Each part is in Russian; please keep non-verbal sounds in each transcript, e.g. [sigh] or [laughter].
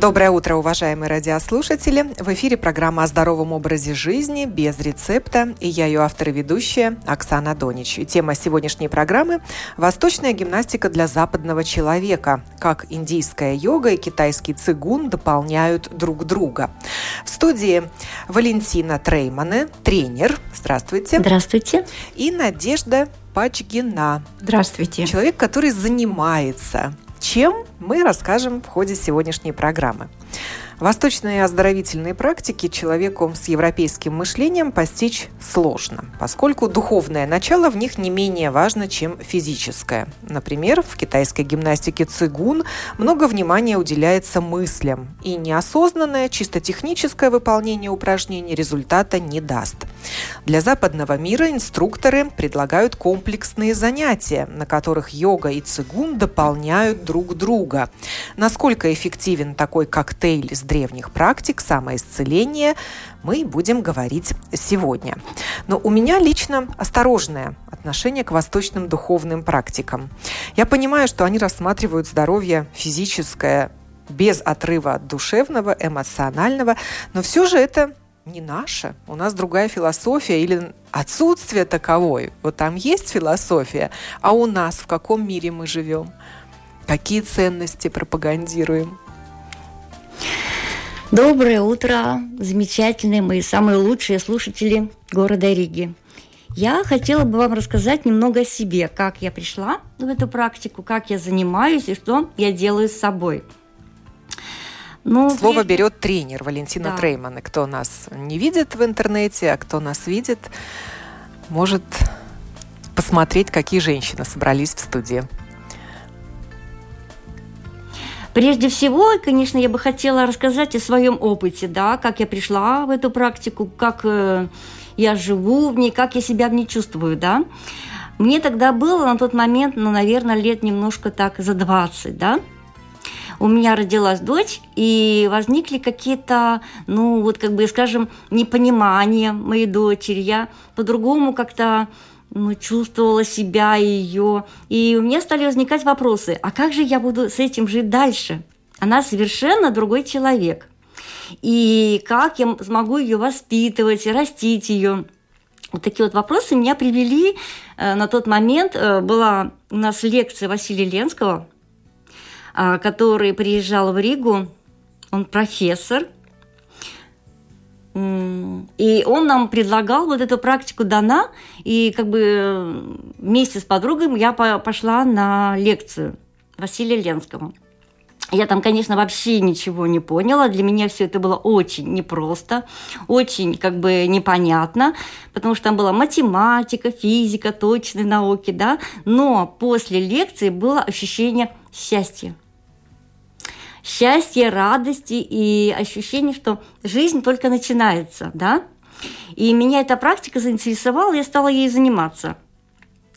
Доброе утро, уважаемые радиослушатели. В эфире программа о здоровом образе жизни без рецепта. И я ее автор и ведущая Оксана Донич. И тема сегодняшней программы – восточная гимнастика для западного человека. Как индийская йога и китайский цигун дополняют друг друга. В студии Валентина Треймане, тренер. Здравствуйте. Здравствуйте. И Надежда Пачгина. Здравствуйте. Человек, который занимается чем мы расскажем в ходе сегодняшней программы. Восточные оздоровительные практики человеку с европейским мышлением постичь сложно, поскольку духовное начало в них не менее важно, чем физическое. Например, в китайской гимнастике цигун много внимания уделяется мыслям, и неосознанное, чисто техническое выполнение упражнений результата не даст. Для западного мира инструкторы предлагают комплексные занятия, на которых йога и цигун дополняют друг друга. Насколько эффективен такой коктейль с древних практик, самоисцеления, мы будем говорить сегодня. Но у меня лично осторожное отношение к восточным духовным практикам. Я понимаю, что они рассматривают здоровье физическое без отрыва от душевного, эмоционального, но все же это не наше. У нас другая философия или отсутствие таковой. Вот там есть философия, а у нас в каком мире мы живем? Какие ценности пропагандируем? Доброе утро, замечательные мои самые лучшие слушатели города Риги. Я хотела бы вам рассказать немного о себе, как я пришла в эту практику, как я занимаюсь и что я делаю с собой. Ну, Слово прежде... берет тренер Валентина да. Трейман. И кто нас не видит в интернете, а кто нас видит, может посмотреть, какие женщины собрались в студии. Прежде всего, конечно, я бы хотела рассказать о своем опыте, да, как я пришла в эту практику, как э, я живу в ней, как я себя в ней чувствую, да. Мне тогда было на тот момент, ну, наверное, лет немножко так за 20, да. У меня родилась дочь, и возникли какие-то, ну, вот как бы, скажем, непонимания моей дочери. Я по-другому как-то ну, чувствовала себя ее. И у меня стали возникать вопросы, а как же я буду с этим жить дальше? Она совершенно другой человек. И как я смогу ее воспитывать, растить ее? Вот такие вот вопросы меня привели э, на тот момент. Э, была у нас лекция Василия Ленского, э, который приезжал в Ригу. Он профессор – и он нам предлагал вот эту практику дана, и как бы вместе с подругой я пошла на лекцию Василия Ленского. Я там, конечно, вообще ничего не поняла. Для меня все это было очень непросто, очень как бы непонятно, потому что там была математика, физика, точные науки, да. Но после лекции было ощущение счастья счастья, радости и ощущение, что жизнь только начинается, да. И меня эта практика заинтересовала, я стала ей заниматься.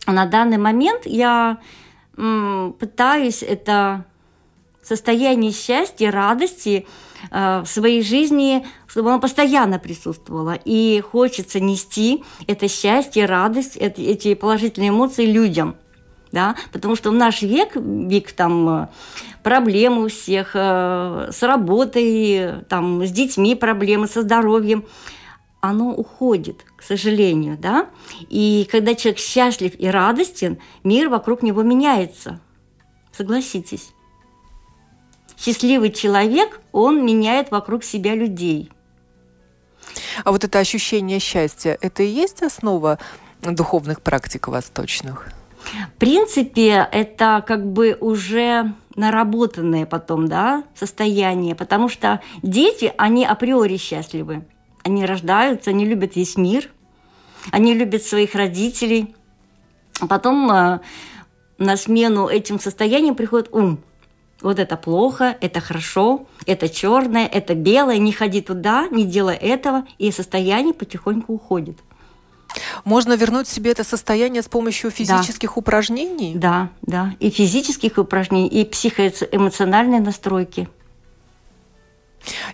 На данный момент я пытаюсь это состояние счастья, радости э, в своей жизни, чтобы оно постоянно присутствовало. И хочется нести это счастье, радость, эти, эти положительные эмоции людям – да, потому что в наш век, век там э, проблемы у всех, э, с работой, там, с детьми проблемы, со здоровьем, оно уходит, к сожалению, да, и когда человек счастлив и радостен, мир вокруг него меняется, согласитесь. Счастливый человек, он меняет вокруг себя людей. А вот это ощущение счастья, это и есть основа духовных практик восточных? В принципе, это как бы уже наработанное потом, да, состояние, потому что дети, они априори счастливы. Они рождаются, они любят весь мир, они любят своих родителей. Потом э, на смену этим состояниям приходит ум. Вот это плохо, это хорошо, это черное, это белое, не ходи туда, не делай этого, и состояние потихоньку уходит. Можно вернуть себе это состояние с помощью физических да. упражнений? Да, да. И физических упражнений, и психоэмоциональной настройки.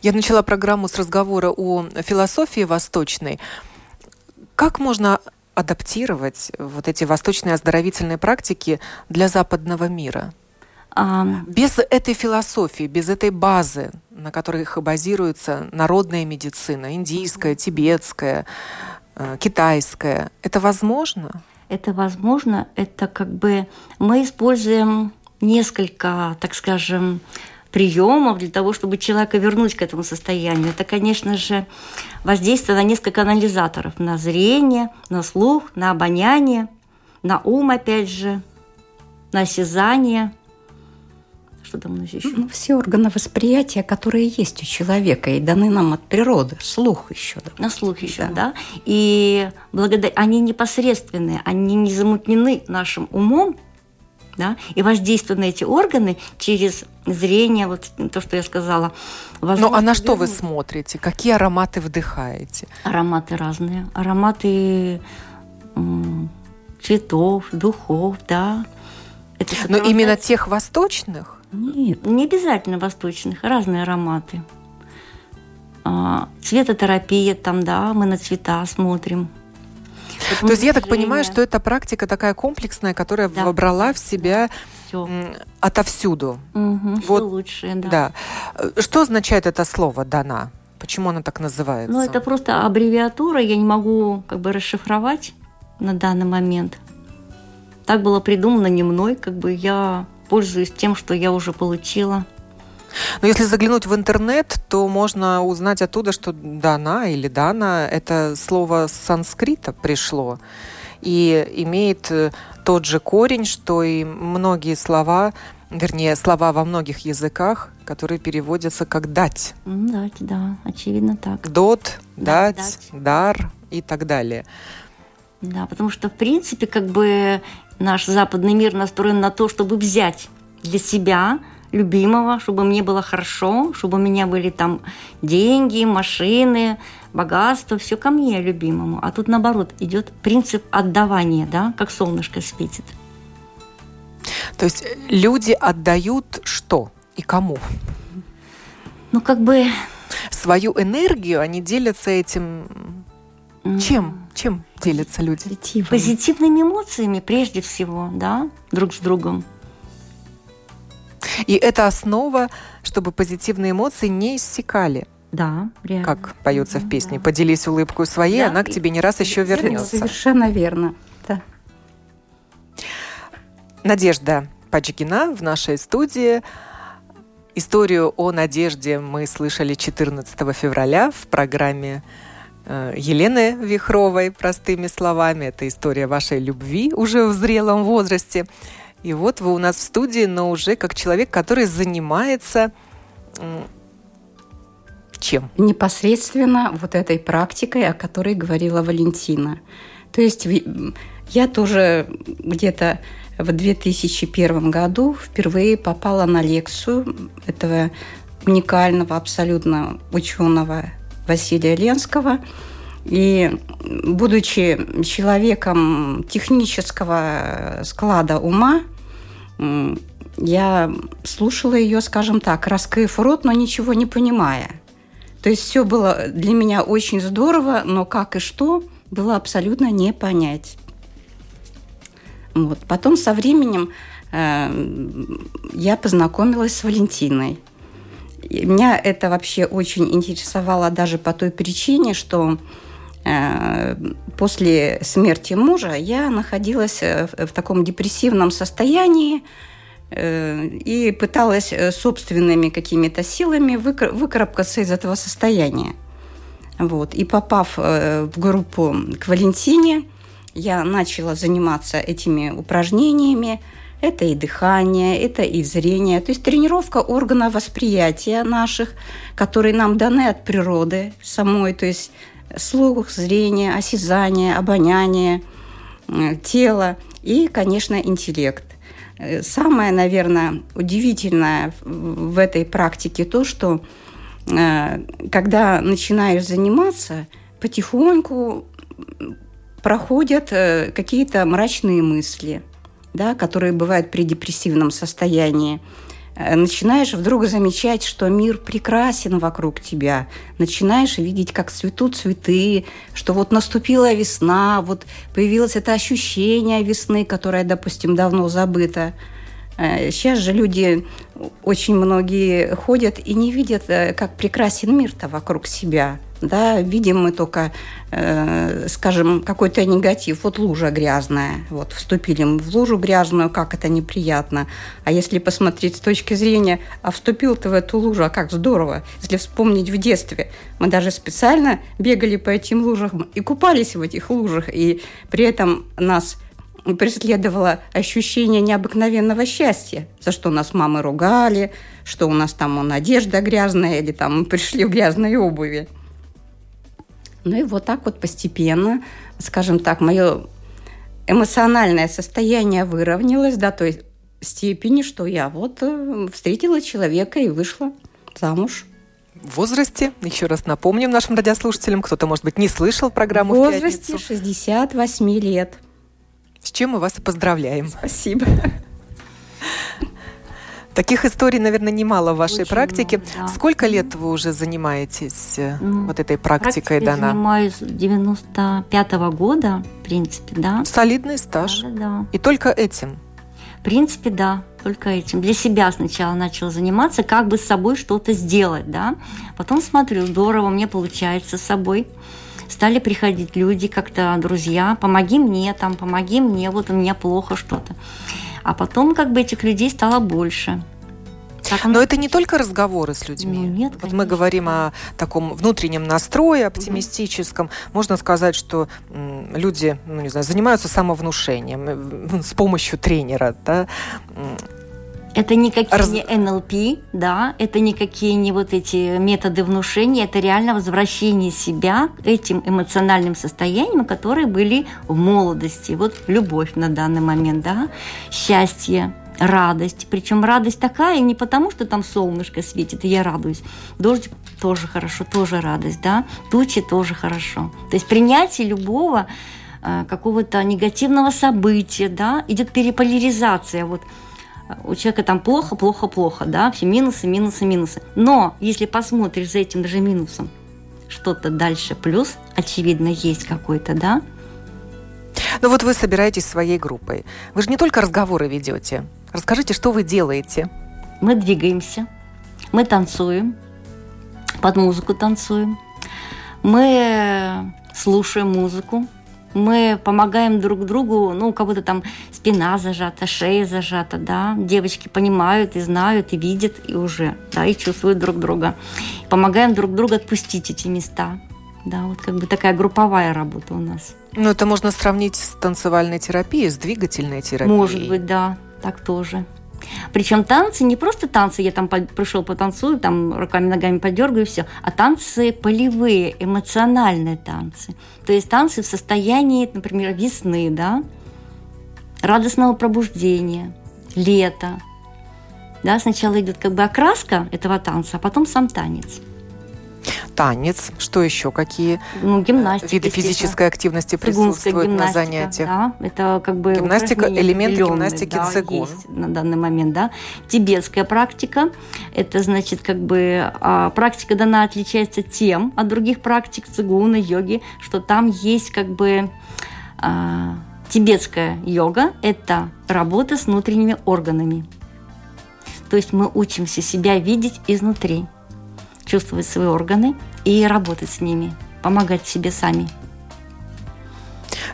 Я начала программу с разговора о философии восточной. Как можно адаптировать вот эти восточные оздоровительные практики для западного мира? Без этой философии, без этой базы, на которой базируется народная медицина, индийская, тибетская, э, китайская, это возможно? Это возможно. Это как бы мы используем несколько, так скажем, приемов для того, чтобы человека вернуть к этому состоянию. Это, конечно же, воздействие на несколько анализаторов. На зрение, на слух, на обоняние, на ум, опять же, на осязание. Что там у нас еще? Ну, все органы восприятия, которые есть у человека и даны нам от природы. Слух еще. Да. На слух еще, да. да. И благодаря... они непосредственные, они не замутнены нашим умом, да, и воздействуют на эти органы через зрение, вот то, что я сказала. Ну, а на что вы смотрите? Какие ароматы вдыхаете? Ароматы разные. Ароматы цветов, духов, да. Это Но именно тех восточных? Нет, не обязательно восточных, разные ароматы. А, цветотерапия там, да, мы на цвета смотрим. То есть я так понимаю, что это практика такая комплексная, которая да. вобрала в себя все. отовсюду. Угу, вот, все лучшее, да. да. Э, что означает это слово «дана»? Почему она так называется? Ну, это просто аббревиатура, я не могу как бы расшифровать на данный момент. Так было придумано не мной, как бы я пользуюсь тем, что я уже получила. Но если заглянуть в интернет, то можно узнать оттуда, что «дана» или «дана» – это слово с санскрита пришло и имеет э, тот же корень, что и многие слова, вернее, слова во многих языках, которые переводятся как «дать». Дать, да, очевидно так. Дот, дать, дать, дар и так далее. Да, потому что, в принципе, как бы наш западный мир настроен на то, чтобы взять для себя – любимого, чтобы мне было хорошо, чтобы у меня были там деньги, машины, богатство, все ко мне любимому. А тут наоборот идет принцип отдавания, да, как солнышко светит. То есть люди отдают что и кому? Ну, как бы... Свою энергию они делятся этим... Чем? Чем делятся люди? Позитивными. Позитивными эмоциями прежде всего, да, друг с другом. И это основа, чтобы позитивные эмоции не иссякали. Да, реально. Как поется в песне. Поделись улыбкой своей, да. она к тебе не раз еще вернется. Совершенно верно. Да. Надежда Пачгина в нашей студии. Историю о надежде мы слышали 14 февраля в программе Елены Вихровой «Простыми словами». Это история вашей любви уже в зрелом возрасте. И вот вы у нас в студии, но уже как человек, который занимается чем? Непосредственно вот этой практикой, о которой говорила Валентина. То есть я тоже где-то в 2001 году впервые попала на лекцию этого уникального абсолютно ученого Василия Ленского. И будучи человеком технического склада ума, я слушала ее, скажем так, раскрыв рот, но ничего не понимая. То есть все было для меня очень здорово, но как и что было абсолютно не понять. Вот. Потом со временем э, я познакомилась с Валентиной. И меня это вообще очень интересовало даже по той причине, что Э, после смерти мужа я находилась э, в таком депрессивном состоянии э, и пыталась собственными какими-то силами выкарабкаться из этого состояния. Вот. И попав в группу к Валентине, я начала заниматься этими упражнениями. Это и дыхание, это и зрение. То есть тренировка органов восприятия наших, которые нам даны от природы самой. То есть слух, зрение, осязание, обоняние, тело и, конечно, интеллект. Э, самое, наверное, удивительное в этой практике то, что э, когда начинаешь заниматься, потихоньку проходят э, какие-то мрачные мысли, да, которые бывают при депрессивном состоянии. Э, начинаешь вдруг замечать, что мир прекрасен вокруг тебя. Начинаешь видеть, как цветут цветы, что вот наступила весна, вот появилось это ощущение весны, которое, допустим, давно забыто. Э, сейчас же люди, очень многие ходят и не видят, как прекрасен мир-то вокруг себя да, видим мы только, э, скажем, какой-то негатив. Вот лужа грязная, вот вступили мы в лужу грязную, как это неприятно. А если посмотреть с точки зрения, а вступил ты в эту лужу, а как здорово. Если вспомнить в детстве, мы даже специально бегали по этим лужам и купались в этих лужах, и при этом нас преследовало ощущение необыкновенного счастья, за что нас мамы ругали, что у нас там он одежда грязная, или там мы пришли в грязной обуви. Ну и вот так вот постепенно, скажем так, мое эмоциональное состояние выровнялось до той степени, что я вот э, встретила человека и вышла замуж. В возрасте, еще раз напомним нашим радиослушателям, кто-то, может быть, не слышал программу В возрасте в 68 лет. С чем мы вас и поздравляем. Спасибо. Таких историй, наверное, немало в вашей Очень практике. Много, да. Сколько лет вы уже занимаетесь ну, вот этой практикой, Дана? Я занимаюсь с 95 -го года, в принципе, да. Солидный стаж. Да, да. И только этим? В принципе, да, только этим. Для себя сначала начала заниматься, как бы с собой что-то сделать, да. Потом смотрю, здорово, мне получается с собой стали приходить люди, как-то друзья, помоги мне там, помоги мне, вот у меня плохо что-то. А потом как бы этих людей стало больше. Так он... Но это не только разговоры с людьми. Ну, нет, вот мы говорим о таком внутреннем настрое, оптимистическом. Угу. Можно сказать, что люди, ну не знаю, занимаются самовнушением э, с помощью тренера, да. Это никакие Раз... не НЛП, да, это никакие не вот эти методы внушения, это реально возвращение себя к этим эмоциональным состояниям, которые были в молодости. Вот любовь на данный момент, да, счастье, радость. Причем радость такая не потому, что там солнышко светит, и я радуюсь. Дождь тоже хорошо, тоже радость, да. Тучи тоже хорошо. То есть принятие любого э, какого-то негативного события, да, идет переполяризация. Вот у человека там плохо, плохо, плохо, да, все минусы, минусы, минусы. Но если посмотришь за этим даже минусом, что-то дальше плюс, очевидно, есть какой-то, да, ну вот вы собираетесь своей группой. Вы же не только разговоры ведете. Расскажите, что вы делаете? Мы двигаемся, мы танцуем, под музыку танцуем, мы слушаем музыку, мы помогаем друг другу, ну, у кого-то там спина зажата, шея зажата, да, девочки понимают и знают, и видят, и уже, да, и чувствуют друг друга. Помогаем друг другу отпустить эти места, да, вот как бы такая групповая работа у нас. Ну, это можно сравнить с танцевальной терапией, с двигательной терапией. Может быть, да, так тоже. Причем танцы не просто танцы, я там пришел потанцую, там руками, ногами подергаю и все, а танцы полевые, эмоциональные танцы. То есть танцы в состоянии, например, весны, да, радостного пробуждения, лета. Да, сначала идет как бы окраска этого танца, а потом сам танец танец, что еще, какие ну, гимнастика, виды физической активности присутствуют на занятиях? Да, это как бы гимнастика, элементы гимнастики да, цигун. на данный момент, да. Тибетская практика, это значит как бы а, практика дана отличается тем от других практик цигуна, йоги, что там есть как бы а, тибетская йога, это работа с внутренними органами. То есть мы учимся себя видеть изнутри чувствовать свои органы и работать с ними, помогать себе сами.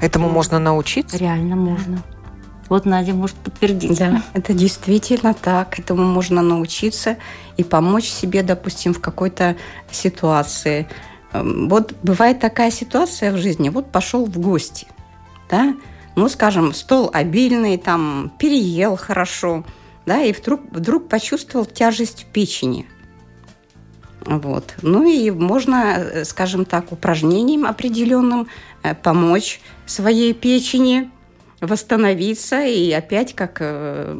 Этому можно научиться? Реально можно. Вот Надя может подтвердить. Да, это действительно так. Этому можно научиться и помочь себе, допустим, в какой-то ситуации. Эм, вот бывает такая ситуация в жизни. Вот пошел в гости, да, ну, скажем, стол обильный, там, переел хорошо, да, и вдруг, вдруг почувствовал тяжесть в печени. Вот. Ну и можно, э, скажем так, упражнением определенным э, помочь своей печени восстановиться и опять как, э,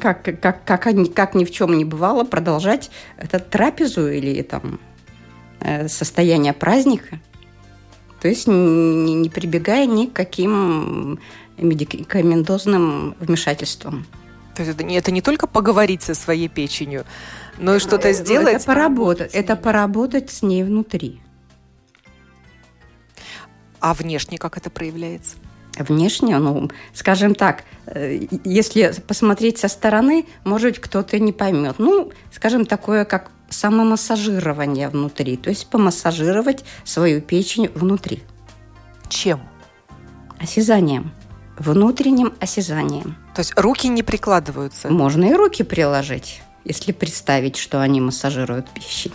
как, как, как, как ни в чем не бывало продолжать этот трапезу или там состояние праздника. То есть не, не прибегая ни к каким медикаментозным вмешательствам. То есть это не, это не только поговорить со своей печенью, но и что-то э, сделать. Это поработать, это поработать с ней внутри. А внешне как это проявляется? Внешне, ну, скажем так, э, если посмотреть со стороны, может, кто-то не поймет. Ну, скажем, такое, как самомассажирование внутри, то есть помассажировать свою печень внутри. Чем? Осязанием. Внутренним осязанием. То есть руки не прикладываются? Можно и руки приложить, если представить, что они массажируют печень.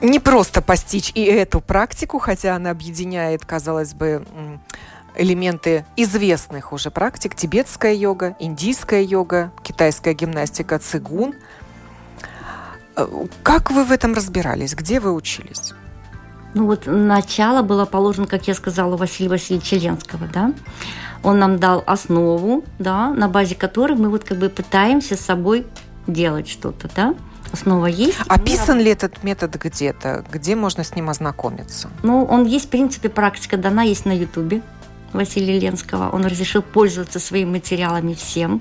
Не просто постичь и эту практику, хотя она объединяет, казалось бы, элементы известных уже практик. Тибетская йога, индийская йога, китайская гимнастика, цигун. Э, как вы в этом разбирались? Где вы учились? Ну вот начало было положено, как я сказала, у Василия Васильевича Ленского, да. Он нам дал основу, да, на базе которой мы вот как бы пытаемся с собой делать что-то, да. Основа есть. Описан ли этот метод где-то? Где можно с ним ознакомиться? Ну, он есть, в принципе, практика дана, есть на Ютубе Василия Ленского. Он разрешил пользоваться своими материалами всем.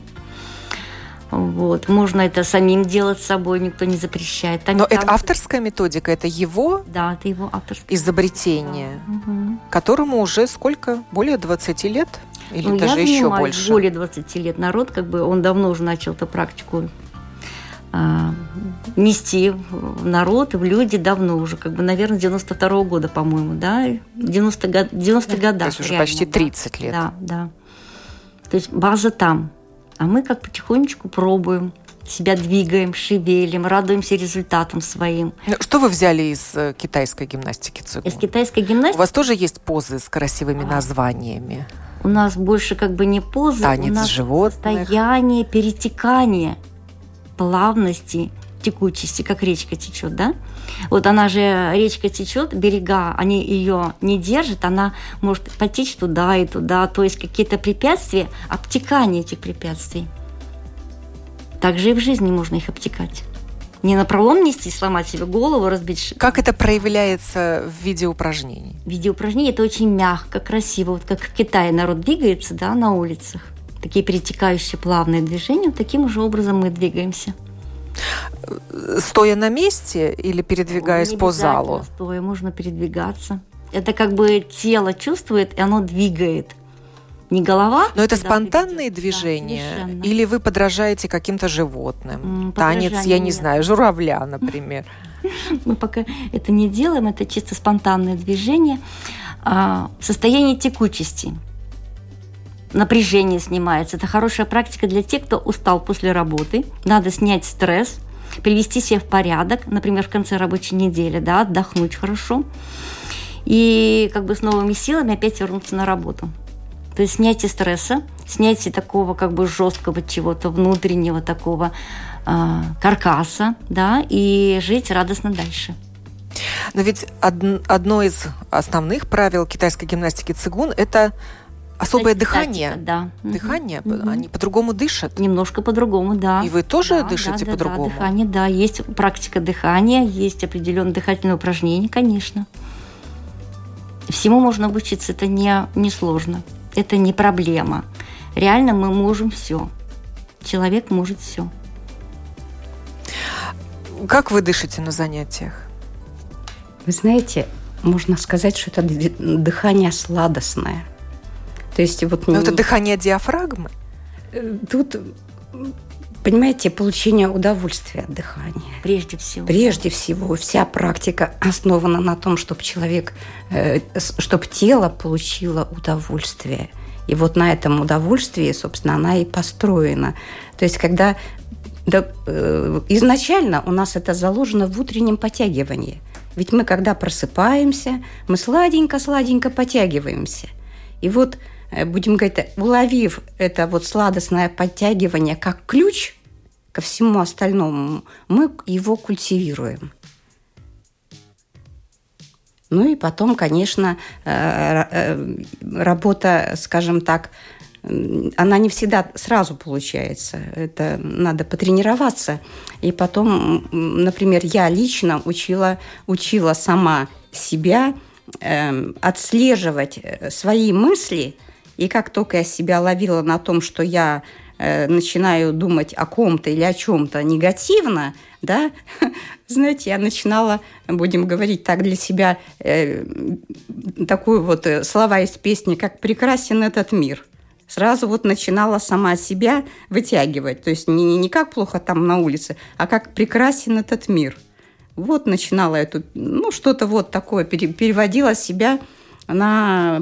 Вот. Можно это самим делать с собой, никто не запрещает. Там, Но там... это авторская методика, это его, да, это его авторское изобретение, да. угу. которому уже сколько? Более 20 лет? Или ну, даже я еще больше? более 20 лет. Народ, как бы, он давно уже начал эту практику а, нести в народ, в люди давно уже, как бы, наверное, 92 -го года, по-моему, да, 90 год, 90 да. годах. То есть уже реально, почти 30 да? лет. Да, да. То есть база там. А мы как потихонечку пробуем, себя двигаем, шевелим, радуемся результатам своим. Что вы взяли из э, китайской гимнастики цигун? Из китайской гимнастики? У вас тоже есть позы с красивыми а. названиями? У нас больше как бы не позы, Танец у нас животных. состояние перетекания плавности, текучести, как речка течет, да? Вот она же, речка течет, берега, они ее не держат, она может потечь туда и туда, то есть какие-то препятствия, обтекание этих препятствий. Также и в жизни можно их обтекать. Не на пролом нести, сломать себе голову, разбить. Как это проявляется в виде упражнений? В виде упражнений это очень мягко, красиво. Вот как в Китае народ двигается да, на улицах. Такие перетекающие плавные движения, таким же образом мы двигаемся. Стоя на месте или передвигаясь Не по залу? Стоя, можно передвигаться. Это как бы тело чувствует, и оно двигает. Не голова. Но это спонтанные движения? Да, или вы подражаете каким-то животным? Танец, я не знаю, журавля, например. [laughs] Мы пока это не делаем, это чисто спонтанное движение. А, состояние текучести напряжение снимается. Это хорошая практика для тех, кто устал после работы. Надо снять стресс, привести себя в порядок, например, в конце рабочей недели, да, отдохнуть хорошо. И как бы с новыми силами опять вернуться на работу. То есть снятие стресса, снятие такого как бы жесткого чего-то внутреннего такого э, каркаса, да, и жить радостно дальше. Но ведь одно из основных правил китайской гимнастики цигун – это Особое Кстати, дыхание? Да. Дыхание? Угу. Они по-другому дышат? Немножко по-другому, да. И вы тоже да, дышите да, по-другому? Да, дыхание, да. Есть практика дыхания, есть определенные дыхательные упражнения, конечно. Всему можно обучиться, это не, не сложно. Это не проблема. Реально мы можем все. Человек может все. Как вы дышите на занятиях? Вы знаете, можно сказать, что это дыхание сладостное – то есть вот... Но это дыхание диафрагмы? Э, тут понимаете, получение удовольствия от дыхания. Прежде всего. Прежде всего. Вся практика основана на том, чтобы человек, э, чтобы тело получило удовольствие. И вот на этом удовольствии, собственно, она и построена. То есть, когда да, э, изначально у нас это заложено в утреннем подтягивании. Ведь мы, когда просыпаемся, мы сладенько-сладенько подтягиваемся. И вот будем говорить, уловив это вот сладостное подтягивание как ключ ко всему остальному, мы его культивируем. Ну и потом, конечно, э, э, работа, скажем так, она не всегда сразу получается. Это надо потренироваться. И потом, например, я лично учила, учила сама себя э, отслеживать свои мысли. И как только я себя ловила на том, что я э, начинаю думать о ком-то или о чем-то негативно, да, [laughs] знаете, я начинала, будем говорить так для себя, э, такую вот э, слова из песни, как «Прекрасен этот мир» сразу вот начинала сама себя вытягивать. То есть не, не как плохо там на улице, а как прекрасен этот мир. Вот начинала эту, ну, что-то вот такое, переводила себя на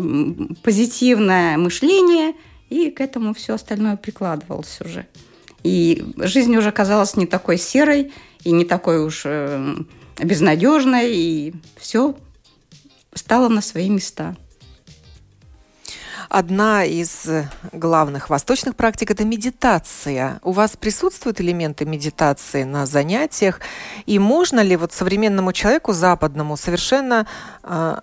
позитивное мышление, и к этому все остальное прикладывалось уже. И жизнь уже казалась не такой серой и не такой уж э, безнадежной, и все стало на свои места. Одна из главных восточных практик – это медитация. У вас присутствуют элементы медитации на занятиях? И можно ли вот современному человеку, западному, совершенно э,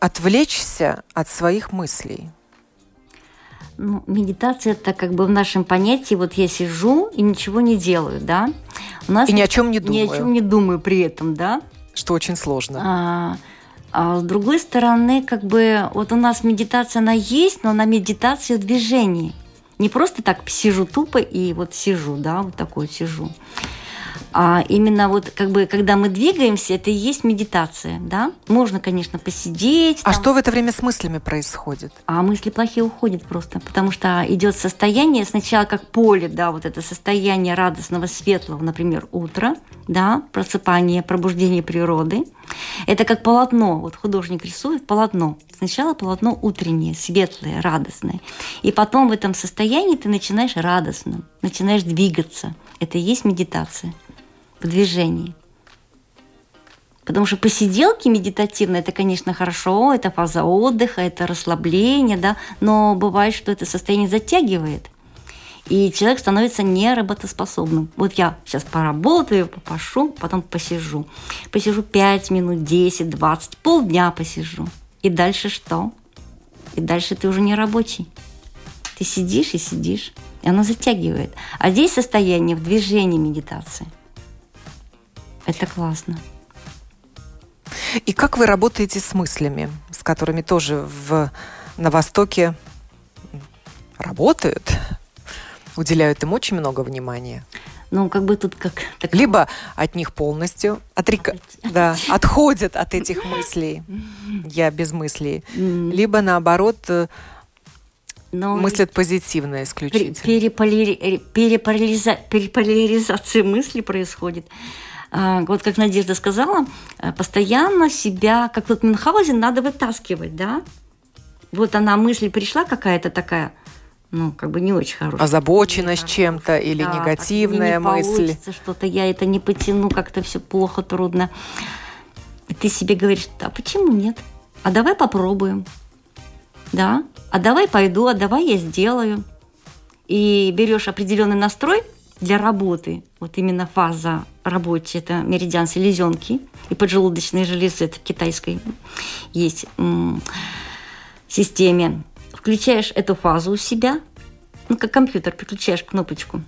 отвлечься от своих мыслей? Ну, медитация это как бы в нашем понятии, вот я сижу и ничего не делаю, да? У нас и ни о чем не думаю. Ни о чем не думаю при этом, да? Что очень сложно. А, а с другой стороны, как бы вот у нас медитация, она есть, но она медитация в движении. Не просто так сижу тупо и вот сижу, да, вот такой сижу. А именно вот как бы, когда мы двигаемся, это и есть медитация, да? Можно, конечно, посидеть. А там. что в это время с мыслями происходит? А мысли плохие уходят просто, потому что идет состояние сначала как поле, да, вот это состояние радостного, светлого, например, утра, да, просыпание, пробуждение природы. Это как полотно, вот художник рисует полотно. Сначала полотно утреннее, светлое, радостное. И потом в этом состоянии ты начинаешь радостно, начинаешь двигаться. Это и есть медитация в движении. Потому что посиделки медитативные, это, конечно, хорошо, это фаза отдыха, это расслабление, да, но бывает, что это состояние затягивает, и человек становится неработоспособным. Вот я сейчас поработаю, попашу, потом посижу. Посижу 5 минут, 10, 20, полдня посижу. И дальше что? И дальше ты уже не рабочий. Ты сидишь и сидишь, и оно затягивает. А здесь состояние в движении медитации. Это классно. И как вы работаете с мыслями, с которыми тоже в, на Востоке работают, уделяют им очень много внимания? Ну, как бы тут как... Так... Либо от них полностью отрека... да, [laughs] отходят от этих мыслей. Я без мыслей. Либо наоборот э, но мыслят позитивно исключительно. Переполяризация переполяризация мысли происходит. А, вот как Надежда сказала, э, постоянно себя, как вот Мюнхгаузен, надо вытаскивать, да? Вот она мысль пришла какая-то такая, ну, как бы не очень хорошая. Озабоченность чем-то или да, негативная так, мысль. что-то, я это не потяну, как-то все плохо, трудно. И ты себе говоришь, а почему нет? А давай попробуем. Да? А давай пойду, а давай я сделаю. И берешь определенный настрой – для работы, вот именно фаза рабочая, это меридиан селезенки и поджелудочные железы, это в китайской есть системе. Включаешь эту фазу у себя, ну, как компьютер, переключаешь кнопочку,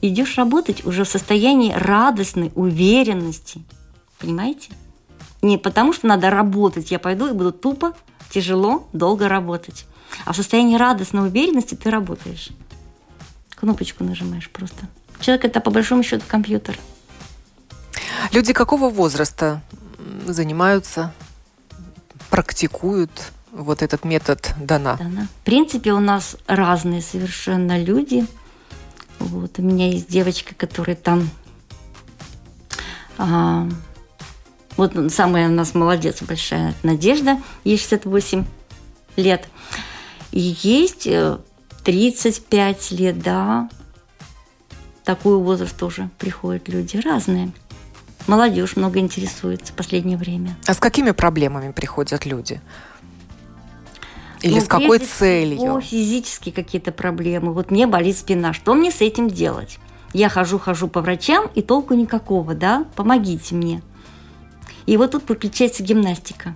идешь работать уже в состоянии радостной уверенности. Понимаете? Не потому, что надо работать, я пойду и буду тупо, тяжело, долго работать. А в состоянии радостной уверенности ты работаешь кнопочку нажимаешь просто. Человек это по большому счету компьютер. Люди какого возраста занимаются, практикуют вот этот метод Дана? Дана. В принципе, у нас разные совершенно люди. Вот, у меня есть девочка, которая там... А, вот самая у нас молодец, большая Надежда, ей 68 лет. И есть э, 35 лет, да. Такой возраст тоже приходят люди разные. Молодежь много интересуется в последнее время. А с какими проблемами приходят люди? Или ну, с какой целью? Всего физические какие-то проблемы. Вот мне болит спина. Что мне с этим делать? Я хожу, хожу по врачам, и толку никакого, да? Помогите мне. И вот тут подключается гимнастика.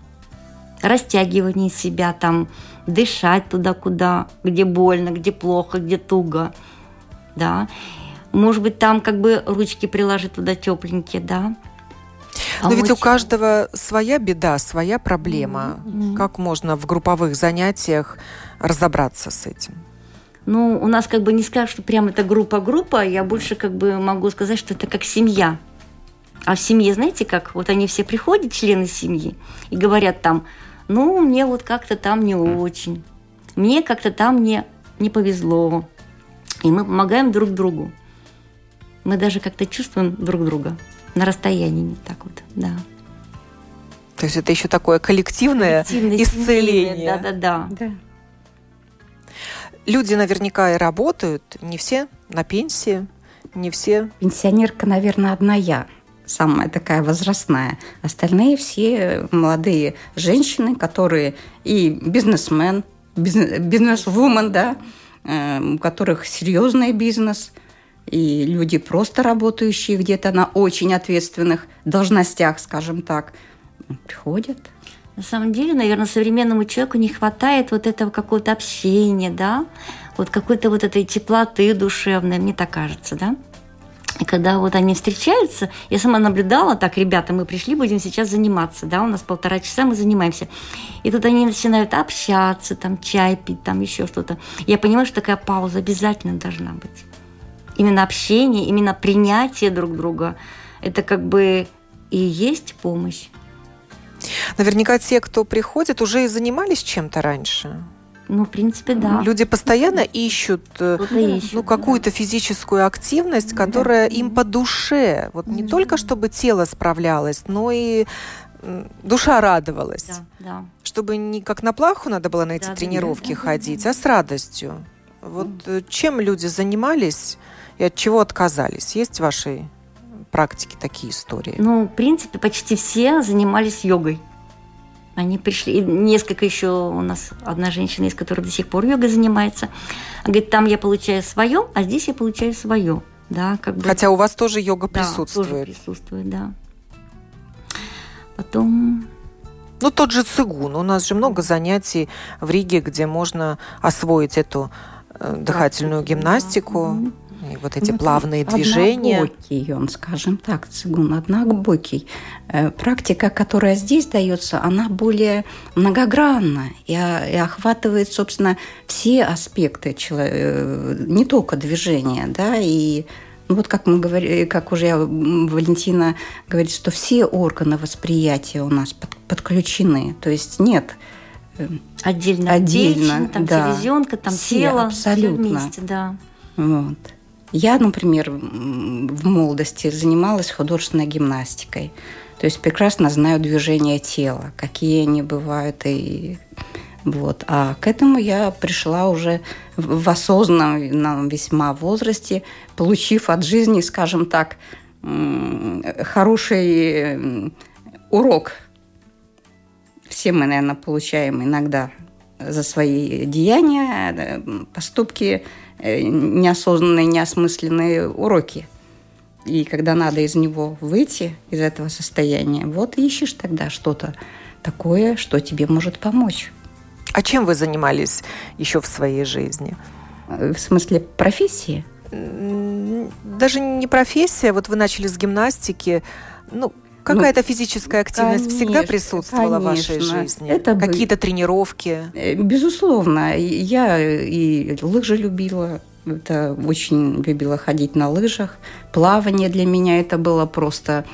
Растягивание себя, там, дышать туда, куда, где больно, где плохо, где туго. Да. Может быть, там как бы ручки приложить туда тепленькие, да. Но ведь у каждого своя беда, своя проблема. Mm-hmm. Как можно в групповых занятиях разобраться с этим? Ну, у нас как бы не скажешь, что прям это группа-группа, я больше как бы могу сказать, что это как семья. А в семье, знаете как, вот они все приходят, члены семьи, и говорят там, ну, мне вот как-то там не очень, мне как-то там не, не повезло. И мы помогаем друг другу. Мы даже как-то чувствуем друг друга на расстоянии, так вот, да. То есть это еще такое коллективное, коллективное исцеление. Да, да, да. Люди наверняка и работают, не все на пенсии, не все. Пенсионерка, наверное, одна я самая такая возрастная. Остальные все молодые женщины, которые и бизнесмен, бизнес-вумен, да, э, у которых серьезный бизнес – и люди, просто работающие где-то на очень ответственных должностях, скажем так, приходят. На самом деле, наверное, современному человеку не хватает вот этого какого-то общения, да, вот какой-то вот этой теплоты душевной, мне так кажется, да. И когда вот они встречаются, я сама наблюдала, так, ребята, мы пришли, будем сейчас заниматься, да, у нас полтора часа, мы занимаемся. И тут они начинают общаться, там, чай пить, там, еще что-то. Я понимаю, что такая пауза обязательно должна быть именно общение, именно принятие друг друга, это как бы и есть помощь. Наверняка те, кто приходит, уже и занимались чем-то раньше. Ну, в принципе, да. Люди постоянно ищут, э, ищут ну, какую-то да. физическую активность, которая да. им по душе. Вот не да. только чтобы тело справлялось, но и душа радовалась. Да, да. Чтобы не как на плаху надо было на эти да, тренировки да, ходить, да, да. а с радостью. Вот mm. чем люди занимались и от чего отказались? Есть в вашей практике такие истории? Ну, в принципе, почти все занимались йогой. Они пришли, и несколько еще у нас одна женщина, из которой до сих пор йога занимается. Она говорит, там я получаю свое, а здесь я получаю свое. Да, как бы... Хотя у вас тоже йога да, присутствует. Тоже присутствует, да. Потом ну, тот же цигун. У нас же много занятий в Риге, где можно освоить эту э, дыхательную гимнастику. Да и вот эти ну, плавные движения. Однобокий, он, скажем так, цигун однобокий. Э, практика, которая здесь дается, она более многогранна и, и охватывает, собственно, все аспекты человека, э, не только движения, да, и ну, вот как мы говорили, как уже я, Валентина говорит, что все органы восприятия у нас под, подключены. То есть нет э, отдельно, отдельно печень, там да. селезенка, там все, тело, абсолютно. Все вместе, да. Вот. Я, например, в молодости занималась художественной гимнастикой. То есть прекрасно знаю движения тела, какие они бывают. И вот. А к этому я пришла уже в осознанном весьма возрасте, получив от жизни, скажем так, хороший урок. Все мы, наверное, получаем иногда за свои деяния, поступки – неосознанные, неосмысленные уроки. И когда надо из него выйти, из этого состояния, вот ищешь тогда что-то такое, что тебе может помочь. А чем вы занимались еще в своей жизни? Э, в смысле профессии? Даже не профессия. Вот вы начали с гимнастики. Ну, Какая-то ну, физическая активность конечно, всегда присутствовала конечно. в вашей жизни? Это Какие-то тренировки? Э, безусловно. Я и лыжи любила. Это очень любила ходить на лыжах. Плавание для меня это было просто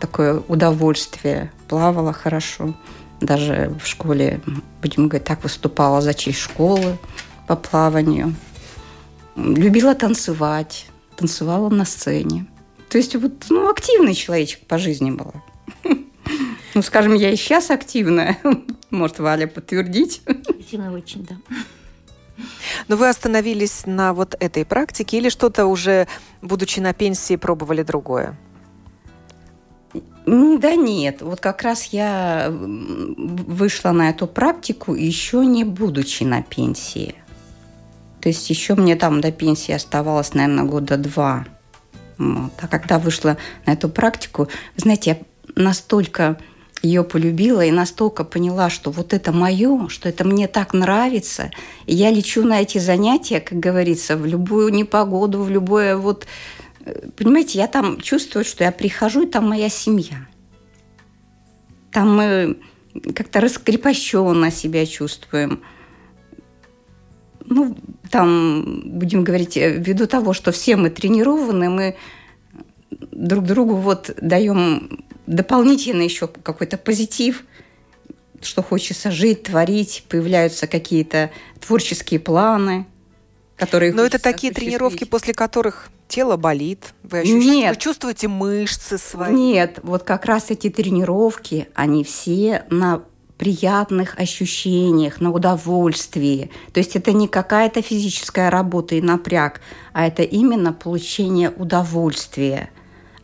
такое удовольствие. Плавала хорошо. Даже в школе, будем говорить, так выступала за честь школы по плаванию. Любила танцевать. Танцевала на сцене. То есть вот, ну, активный человечек по жизни была. [laughs] Ну, скажем, я и сейчас активная. [laughs] Может, Валя подтвердить? Активная очень, да. Но вы остановились на вот этой практике или что-то уже, будучи на пенсии, пробовали другое? Да нет, вот как раз я вышла на эту практику еще не будучи на пенсии. То есть еще мне там до пенсии оставалось, наверное, года два. А когда вышла на эту практику, знаете, я настолько ее полюбила и настолько поняла, что вот это мое, что это мне так нравится. И я лечу на эти занятия, как говорится, в любую непогоду, в любое вот... Э, понимаете, я там чувствую, что я прихожу, и там моя семья. Там мы как-то раскрепощенно себя чувствуем. Ну, там, будем говорить, э, ввиду того, что все мы тренированы, мы друг другу вот даем дополнительно еще какой-то позитив, что хочется жить, творить, появляются какие-то творческие планы, которые... Но это такие тренировки, после которых тело болит, вы, ощущаете, Нет. вы чувствуете мышцы свои. Нет, вот как раз эти тренировки, они все на приятных ощущениях, на удовольствии. То есть это не какая-то физическая работа и напряг, а это именно получение удовольствия.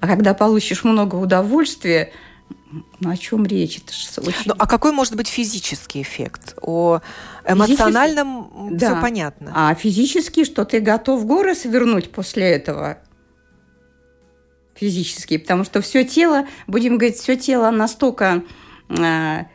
А когда получишь много удовольствия, ну, о чем речь? Это же очень... ну, а какой может быть физический эффект? О эмоциональном Физически... все да. понятно. А физически, что ты готов горы свернуть после этого? Физически, потому что все тело, будем говорить, все тело настолько а,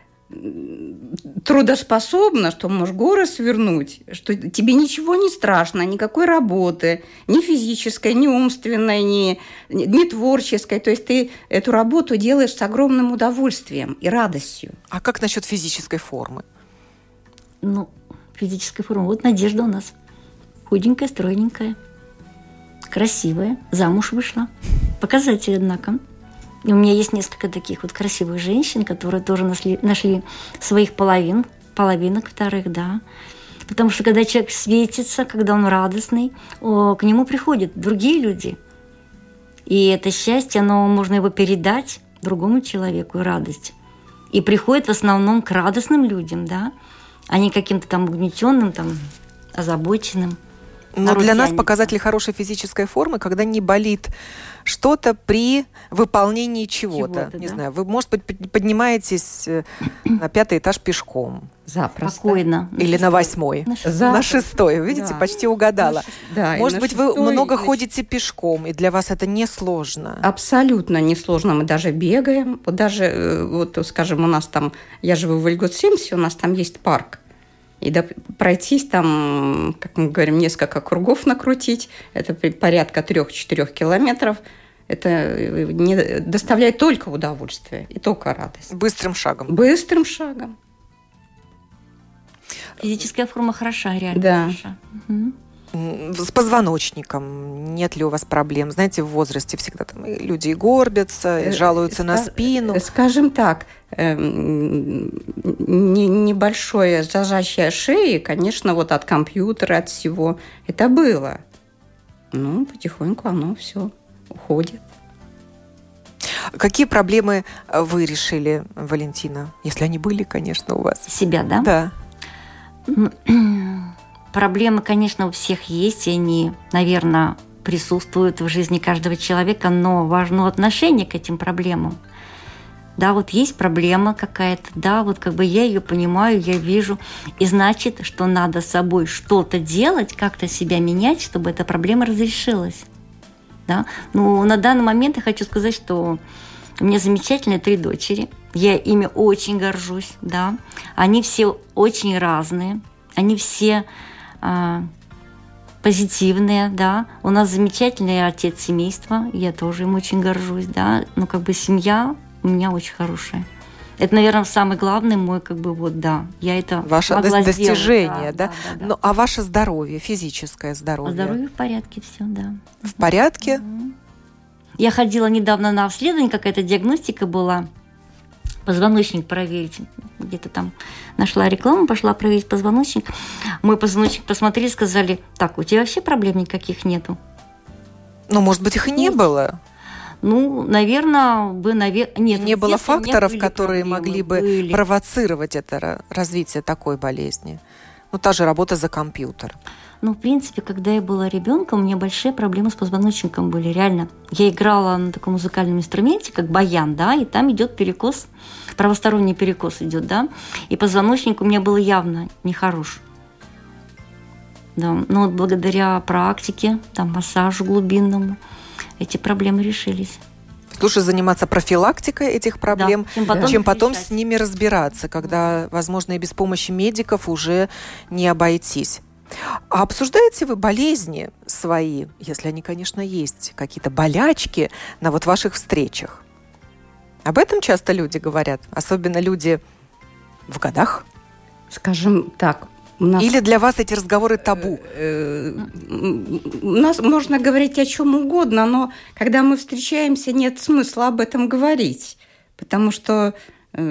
трудоспособна, что можешь горы свернуть, что тебе ничего не страшно, никакой работы, ни физической, ни умственной, ни, ни творческой. То есть ты эту работу делаешь с огромным удовольствием и радостью. А как насчет физической формы? Ну, физической формы. Вот Надежда у нас. Худенькая, стройненькая, красивая, замуж вышла. Показатель, однако. И у меня есть несколько таких вот красивых женщин, которые тоже нашли, нашли своих половин, половинок вторых, да. Потому что когда человек светится, когда он радостный, о, к нему приходят другие люди. И это счастье, оно можно его передать другому человеку, радость. И приходит в основном к радостным людям, да, а не каким-то там угнетенным, там, озабоченным. Но для нас показатель хорошей физической формы, когда не болит что-то при выполнении чего-то. чего не да? знаю, вы, может быть, поднимаетесь э, на пятый этаж пешком. Запросто. Спокойно. Или на восьмой. На шестой. На шестой. Видите, да. почти угадала. Да, Может быть, вы много ходите пешком, и для вас это не сложно? Абсолютно не сложно. Мы даже бегаем. Вот даже, э, вот, скажем, у нас там, я живу в Ильгот-Симсе, у нас там есть парк. И до, пройтись там, как мы говорим, несколько кругов накрутить, это порядка 3-4 километров, это э, не, доставляет только удовольствие и только радость. Быстрым шагом. Быстрым шагом. Физическая форма хороша, реально да. хороша. Угу с позвоночником нет ли у вас проблем? Знаете, в возрасте всегда там люди и горбятся, и э, жалуются Ска- на спину. Скажем так, эм, небольшое зажатие шеи, конечно, вот от компьютера, от всего, это было. Ну, потихоньку оно все уходит. Какие проблемы вы решили, Валентина? Если они были, конечно, у вас. Себя, да? Да. [clears throat] Проблемы, конечно, у всех есть, и они, наверное, присутствуют в жизни каждого человека, но важно отношение к этим проблемам. Да, вот есть проблема какая-то, да, вот как бы я ее понимаю, я вижу, и значит, что надо с собой что-то делать, как-то себя менять, чтобы эта проблема разрешилась. Да? Ну, на данный момент я хочу сказать, что у меня замечательные три дочери. Я ими очень горжусь, да. Они все очень разные. Они все позитивные, да. У нас замечательный отец семейства, я тоже им очень горжусь, да. Ну, как бы семья у меня очень хорошая. Это, наверное, самый главный мой, как бы, вот, да, я это Ваше могла достижение, да? да? да, да, Ну, а ваше здоровье, физическое здоровье? Здоровье в порядке, все, да. В порядке? Я ходила недавно на обследование, какая-то диагностика была позвоночник проверить. Где-то там нашла рекламу, пошла проверить позвоночник. Мой позвоночник посмотрели, сказали, так, у тебя вообще проблем никаких нету. Ну, может быть, их и не было. Ну, наверное, бы, навер... нет. Не было факторов, которые проблемы, могли бы были. провоцировать это развитие такой болезни. Ну, та же работа за компьютер. Ну, в принципе, когда я была ребенком, у меня большие проблемы с позвоночником были, реально. Я играла на таком музыкальном инструменте, как баян, да, и там идет перекос, правосторонний перекос идет, да, и позвоночник у меня был явно нехорош. Да, но вот благодаря практике, там, массажу глубинному, эти проблемы решились. Лучше заниматься профилактикой этих проблем, да, чем потом, чем потом с ними разбираться, когда, возможно, и без помощи медиков уже не обойтись. А обсуждаете вы болезни свои, если они, конечно, есть, какие-то болячки на вот ваших встречах? Об этом часто люди говорят, особенно люди в годах. Скажем так, у нас... Или для вас эти разговоры табу? Э, у нас можно говорить о чем угодно, но когда мы встречаемся, нет смысла об этом говорить, потому что э,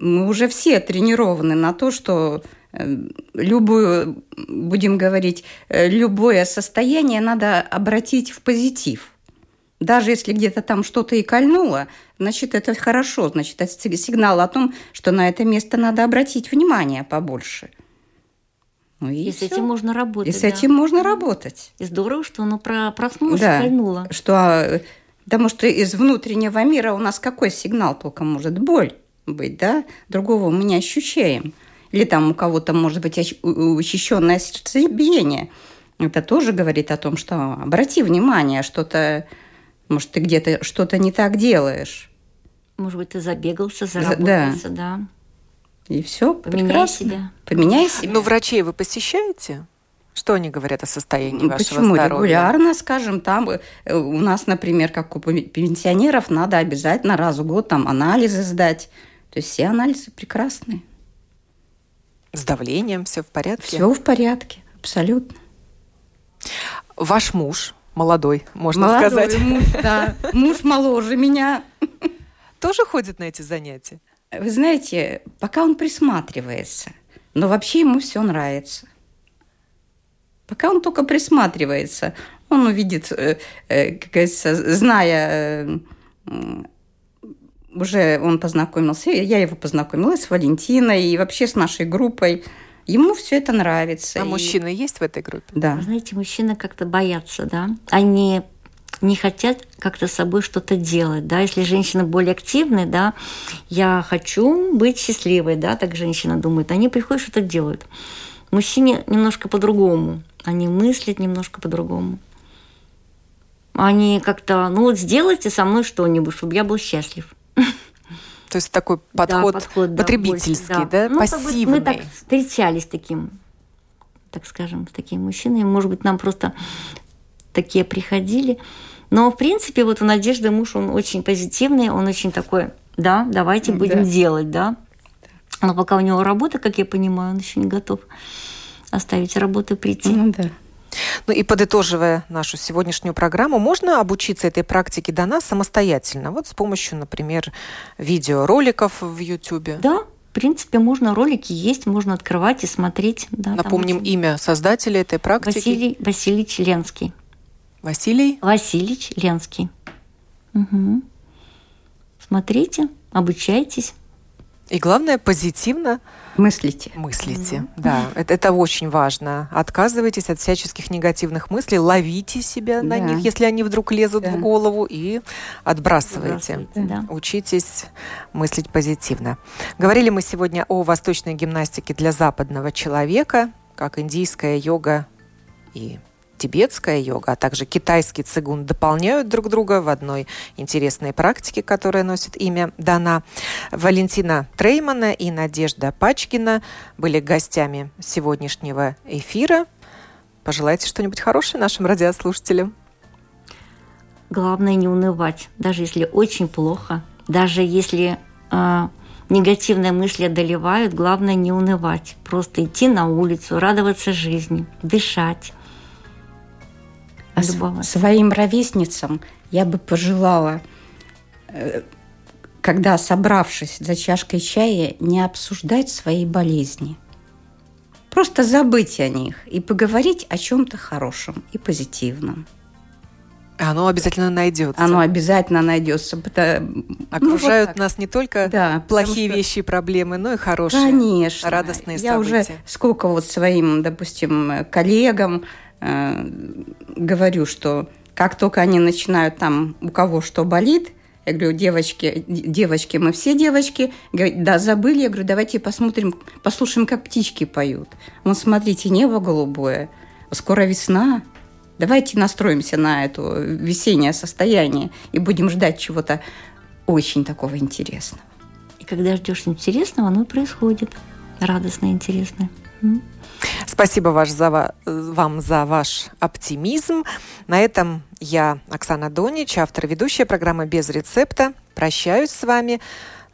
мы уже все тренированы на то, что э, любую, будем говорить, любое состояние надо обратить в позитив. Даже если где-то там что-то и кольнуло, значит, это хорошо, значит, это сигнал о том, что на это место надо обратить внимание побольше – ну, и, и с этим можно работать. И с да. этим можно работать. И здорово, что оно про проснулось да. кольнуло. Что, а, потому что из внутреннего мира у нас какой сигнал только может боль быть, да? Другого мы не ощущаем. Или там у кого-то может быть учащенное сердцебиение. Это тоже говорит о том, что обрати внимание, что-то, может, ты где-то что-то не так делаешь. Может быть, ты забегался, заработался, да. да. И все, Поменяй прекрасно. себя. Поменяй [laughs] себя. Но врачей вы посещаете? Что они говорят о состоянии вашего Почему? здоровья? Регулярно, скажем, там э, у нас, например, как у пенсионеров, надо обязательно раз в год там анализы сдать. То есть все анализы прекрасные. С давлением все в порядке? Все в порядке, абсолютно. Ваш муж молодой, можно молодой сказать. Муж, да. Муж моложе меня. Тоже ходит на эти занятия? Вы знаете, пока он присматривается, но вообще ему все нравится. Пока он только присматривается, он увидит, э, э, как говорится, зная, э, уже он познакомился, я его познакомила с Валентиной и вообще с нашей группой. Ему все это нравится. А и... мужчины есть в этой группе? Да. Знаете, мужчины как-то боятся, да? Они не хотят как-то с собой что-то делать, да, если женщина более активная, да, я хочу быть счастливой, да, так женщина думает, они приходят, что-то делают. Мужчине немножко по-другому, они мыслят немножко по-другому. Они как-то, ну вот сделайте со мной что-нибудь, чтобы я был счастлив. [laughs] То есть такой подход, да, подход потребительский, да, да? Ну, пассивный. Мы так встречались с таким, так скажем, с такими мужчинами. Может быть, нам просто такие приходили. Но, в принципе, вот у Надежды муж, он очень позитивный, он очень такой, да, давайте будем да. делать, да. Но пока у него работа, как я понимаю, он еще не готов оставить работу и прийти. Ну да. Ну и подытоживая нашу сегодняшнюю программу, можно обучиться этой практике до нас самостоятельно, вот с помощью, например, видеороликов в YouTube. Да, в принципе, можно ролики есть, можно открывать и смотреть. Да, Напомним очень... имя создателя этой практики. Василий Василий Членский. Василий? Васильевич Ленский. Угу. Смотрите, обучайтесь. И главное, позитивно мыслите. Мыслите, mm да. Это, это очень важно. Отказывайтесь от всяческих негативных мыслей, ловите себя да. на них, если они вдруг лезут да. в голову, и отбрасывайте. Да. Учитесь мыслить позитивно. Говорили мы сегодня о восточной гимнастике для западного человека, как индийская йога и тибетская йога, а также китайский цигун дополняют друг друга в одной интересной практике, которая носит имя Дана. Валентина Треймана и Надежда Пачкина были гостями сегодняшнего эфира. Пожелайте что-нибудь хорошее нашим радиослушателям. Главное не унывать, даже если очень плохо, даже если э, негативные мысли одолевают, главное не унывать, просто идти на улицу, радоваться жизни, дышать а своим ровесницам я бы пожелала, э, когда собравшись за чашкой чая, не обсуждать свои болезни. Просто забыть о них и поговорить о чем-то хорошем и позитивном. Оно обязательно найдется. Оно обязательно найдется. Потому... Окружают ну, вот нас не только да, плохие что... вещи и проблемы, но и хорошие, Конечно. радостные Я события. уже сколько вот своим, допустим, коллегам Э, говорю, что как только они начинают там, у кого что болит, я говорю, девочки, девочки, мы все девочки. Говорит, да, забыли. Я говорю, давайте посмотрим, послушаем, как птички поют. Вон, смотрите, небо голубое. Скоро весна. Давайте настроимся на это весеннее состояние и будем ждать чего-то очень такого интересного. И когда ждешь интересного, оно происходит. Радостно, интересно. Спасибо ваш за, вам за ваш оптимизм. На этом я, Оксана Донич, автор ведущая программы «Без рецепта». Прощаюсь с вами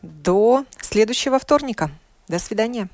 до следующего вторника. До свидания.